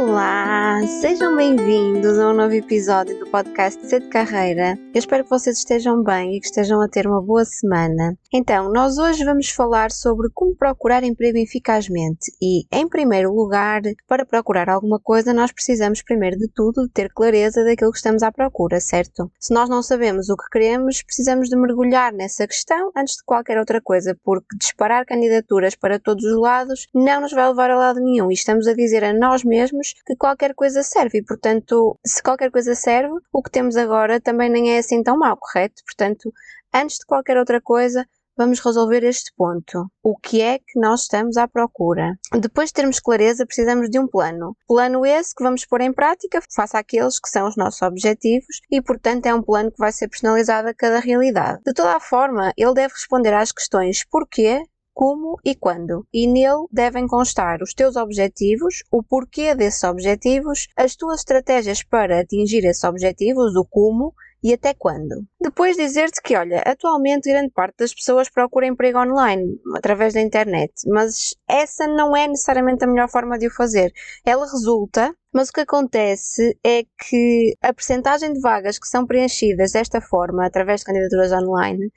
哇 Olá, sejam bem-vindos a um novo episódio do podcast C de Carreira. Eu espero que vocês estejam bem e que estejam a ter uma boa semana. Então, nós hoje vamos falar sobre como procurar emprego eficazmente e, em primeiro lugar, para procurar alguma coisa, nós precisamos, primeiro de tudo, de ter clareza daquilo que estamos à procura, certo? Se nós não sabemos o que queremos, precisamos de mergulhar nessa questão antes de qualquer outra coisa, porque disparar candidaturas para todos os lados não nos vai levar a lado nenhum e estamos a dizer a nós mesmos que qualquer coisa serve e, portanto, se qualquer coisa serve, o que temos agora também nem é assim tão mau, correto? Portanto, antes de qualquer outra coisa, vamos resolver este ponto. O que é que nós estamos à procura? Depois de termos clareza, precisamos de um plano. Plano esse que vamos pôr em prática face àqueles que são os nossos objetivos e, portanto, é um plano que vai ser personalizado a cada realidade. De toda a forma, ele deve responder às questões porquê, como e quando. E nele devem constar os teus objetivos, o porquê desses objetivos, as tuas estratégias para atingir esses objetivos, o como e até quando. Depois dizer-te que, olha, atualmente grande parte das pessoas procura emprego online, através da internet, mas essa não é necessariamente a melhor forma de o fazer. Ela resulta, mas o que acontece é que a percentagem de vagas que são preenchidas desta forma, através de candidaturas online,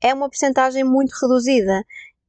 é uma percentagem muito reduzida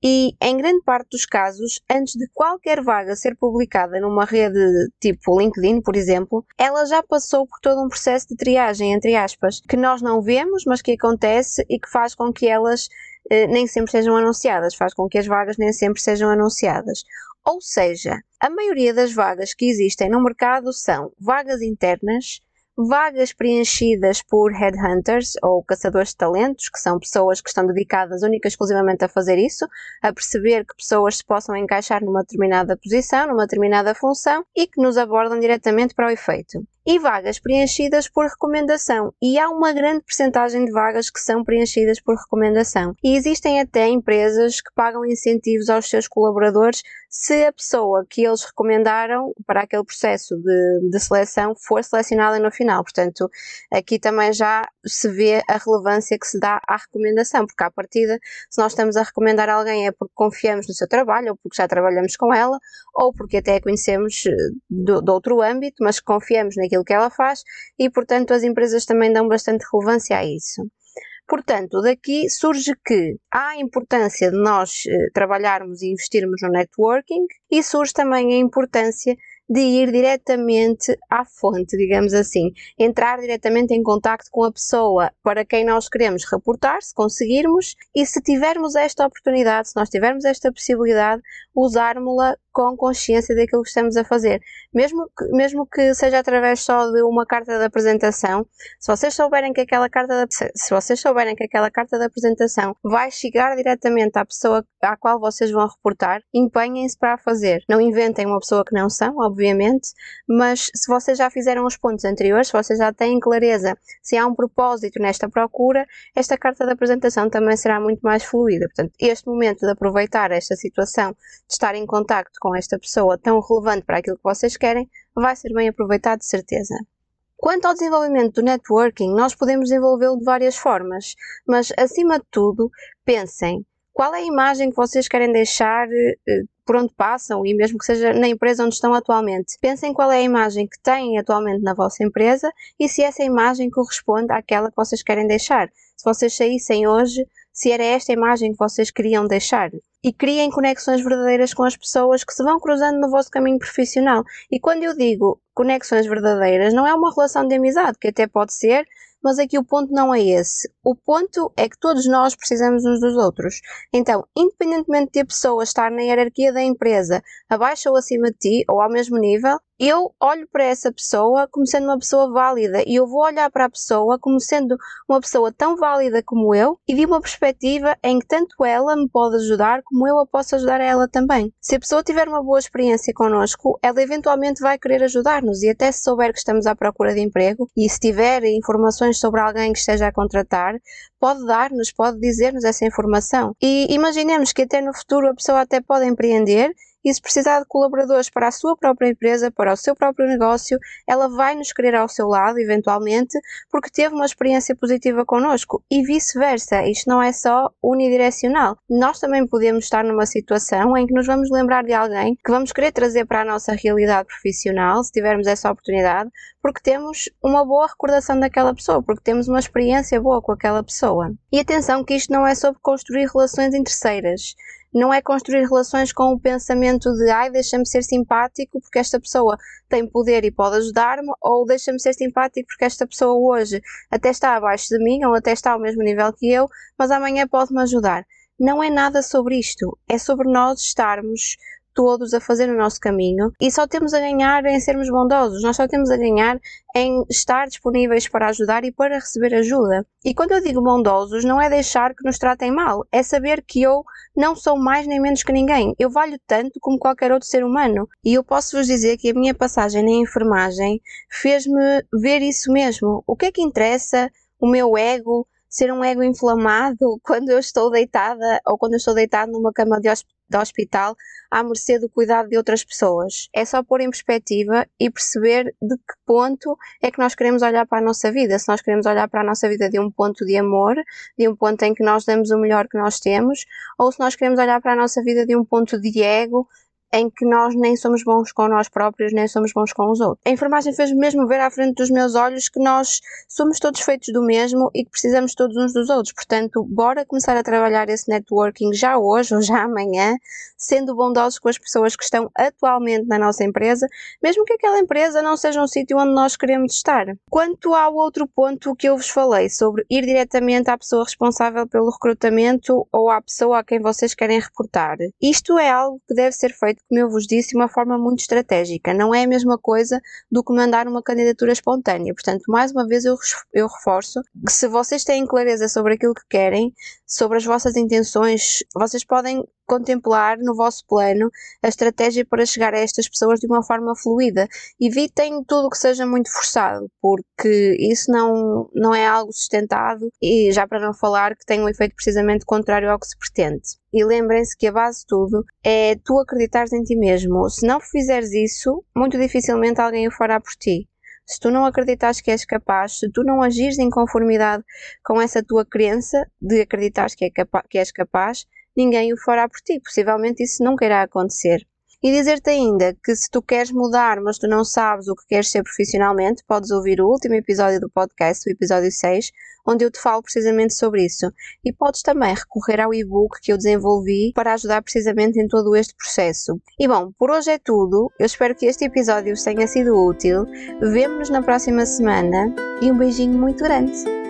e, em grande parte dos casos, antes de qualquer vaga ser publicada numa rede tipo LinkedIn, por exemplo, ela já passou por todo um processo de triagem, entre aspas, que nós não vemos, mas que acontece e que faz com que elas eh, nem sempre sejam anunciadas, faz com que as vagas nem sempre sejam anunciadas. Ou seja, a maioria das vagas que existem no mercado são vagas internas vagas preenchidas por headhunters ou caçadores de talentos, que são pessoas que estão dedicadas única e exclusivamente a fazer isso, a perceber que pessoas se possam encaixar numa determinada posição, numa determinada função e que nos abordam diretamente para o efeito e vagas preenchidas por recomendação. E há uma grande percentagem de vagas que são preenchidas por recomendação. E existem até empresas que pagam incentivos aos seus colaboradores se a pessoa que eles recomendaram para aquele processo de, de seleção for selecionada no final. Portanto, aqui também já se vê a relevância que se dá à recomendação, porque à partida, se nós estamos a recomendar alguém é porque confiamos no seu trabalho, ou porque já trabalhamos com ela, ou porque até a conhecemos eh, de, outro âmbito, mas confiamos naquilo que ela faz e, portanto, as empresas também dão bastante relevância a isso. Portanto, daqui surge que há a importância de nós eh, trabalharmos e investirmos no networking e surge também a importância de ir diretamente à fonte, digamos assim, entrar diretamente em contacto com a pessoa para quem nós queremos reportar, se conseguirmos, e se tivermos esta oportunidade, se nós tivermos esta possibilidade, usarmos-la com consciência daquilo que estamos a fazer. Mesmo que, mesmo que seja através só de uma carta de apresentação, se vocês souberem que aquela carta de, se vocês souberem que aquela carta de apresentação vai chegar diretamente à pessoa à qual vocês vão reportar, empenhem-se para a fazer. Não inventem uma pessoa que não são, obviamente, mas se vocês já fizeram os pontos anteriores, se vocês já têm clareza se há um propósito nesta procura, esta carta de apresentação também será muito mais fluida. Portanto, este momento de aproveitar esta situação, de estar em contacto com esta pessoa tão relevante para aquilo que vocês querem, vai ser bem aproveitado de certeza. Quanto ao desenvolvimento do networking, nós podemos desenvolvê-lo de várias formas, mas acima de tudo, pensem qual é a imagem que vocês querem deixar eh, por onde passam e mesmo que seja na empresa onde estão atualmente. Pensem qual é a imagem que têm atualmente na vossa empresa e se essa imagem corresponde àquela que vocês querem deixar. Se vocês saíssem hoje, se era esta imagem que vocês queriam deixar. E criem conexões verdadeiras com as pessoas que se vão cruzando no vosso caminho profissional. E quando eu digo conexões verdadeiras, não é uma relação de amizade, que até pode ser, mas aqui o ponto não é esse. O ponto é que todos nós precisamos uns dos outros. Então, independentemente de a pessoa estar na hierarquia da empresa abaixo ou acima de ti, ou ao mesmo nível, eu olho para essa pessoa como sendo uma pessoa válida e eu vou olhar para a pessoa como sendo uma pessoa tão válida como eu e de uma perspectiva em que tanto ela me pode ajudar como eu a posso ajudar a ela também. Se a pessoa tiver uma boa experiência connosco, ela eventualmente vai querer ajudar-nos e até se souber que estamos à procura de emprego e se tiver informações sobre alguém que esteja a contratar, pode dar-nos, pode dizer-nos essa informação. E imaginemos que até no futuro a pessoa até pode empreender e se precisar de colaboradores para a sua própria empresa, para o seu próprio negócio, ela vai nos querer ao seu lado, eventualmente, porque teve uma experiência positiva connosco e vice-versa. Isto não é só unidirecional. Nós também podemos estar numa situação em que nos vamos lembrar de alguém que vamos querer trazer para a nossa realidade profissional, se tivermos essa oportunidade, porque temos uma boa recordação daquela pessoa, porque temos uma experiência boa com aquela pessoa. E atenção que isto não é sobre construir relações interesseiras não é construir relações com o pensamento de ai, deixa-me ser simpático porque esta pessoa tem poder e pode ajudar-me, ou deixa-me ser simpático porque esta pessoa hoje até está abaixo de mim ou até está ao mesmo nível que eu, mas amanhã pode-me ajudar. Não é nada sobre isto, é sobre nós estarmos todos a fazer o nosso caminho e só temos a ganhar em sermos bondosos, nós só temos a ganhar em estar disponíveis para ajudar e para receber ajuda. E quando eu digo bondosos, não é deixar que nos tratem mal, é saber que eu não sou mais nem menos que ninguém. Eu valho tanto como qualquer outro ser humano. E eu posso vos dizer que a minha passagem na enfermagem fez-me ver isso mesmo. O que é que interessa o meu ego ser um ego inflamado quando eu estou deitada ou quando eu estou deitado numa cama de, de hospital à mercê do cuidado de outras pessoas. É só pôr em perspectiva e perceber de que ponto é que nós queremos olhar para a nossa vida. Se nós queremos olhar para a nossa vida de um ponto de amor, de um ponto em que nós damos o melhor que nós temos, ou se nós queremos olhar para a nossa vida de um ponto de ego, em que nós nem somos bons com nós próprios, nem somos bons com os outros. A enfermagem fez mesmo ver à frente dos meus olhos que nós somos todos feitos do mesmo e que precisamos todos uns dos outros. Portanto, bora começar a trabalhar esse networking já hoje ou já amanhã, sendo bondosos com as pessoas que estão atualmente na nossa empresa, mesmo que aquela empresa não seja um sítio onde nós queremos estar. Quanto ao outro ponto que eu vos falei sobre ir diretamente à pessoa responsável pelo recrutamento ou à pessoa a quem vocês querem reportar, isto é algo que deve ser feito como eu vos disse, de uma forma muito estratégica. Não é a mesma coisa do que mandar uma candidatura espontânea. Portanto, mais uma vez eu, eu reforço que se vocês têm clareza sobre aquilo que querem, sobre as vossas intenções, vocês podem contemplar no vosso plano a estratégia para chegar a estas pessoas de uma forma fluida. Evitem tudo que seja muito forçado, porque isso não, não é algo sustentado e já para não falar que tem um efeito precisamente contrário ao que se pretende. E lembrem-se que a base de tudo é tu acreditares em ti mesmo. Se não fizeres isso, muito dificilmente alguém o fará por ti. Se tu não acreditas que és capaz, se tu não agires em conformidade com essa tua crença de acreditar que, é que és capaz, ninguém o fará por ti. Possivelmente isso nunca irá acontecer. E dizer-te ainda que se tu queres mudar, mas tu não sabes o que queres ser profissionalmente, podes ouvir o último episódio do podcast, o episódio 6, onde eu te falo precisamente sobre isso. E podes também recorrer ao e-book que eu desenvolvi para ajudar precisamente em todo este processo. E bom, por hoje é tudo. Eu espero que este episódio tenha sido útil. Vemo-nos na próxima semana e um beijinho muito grande.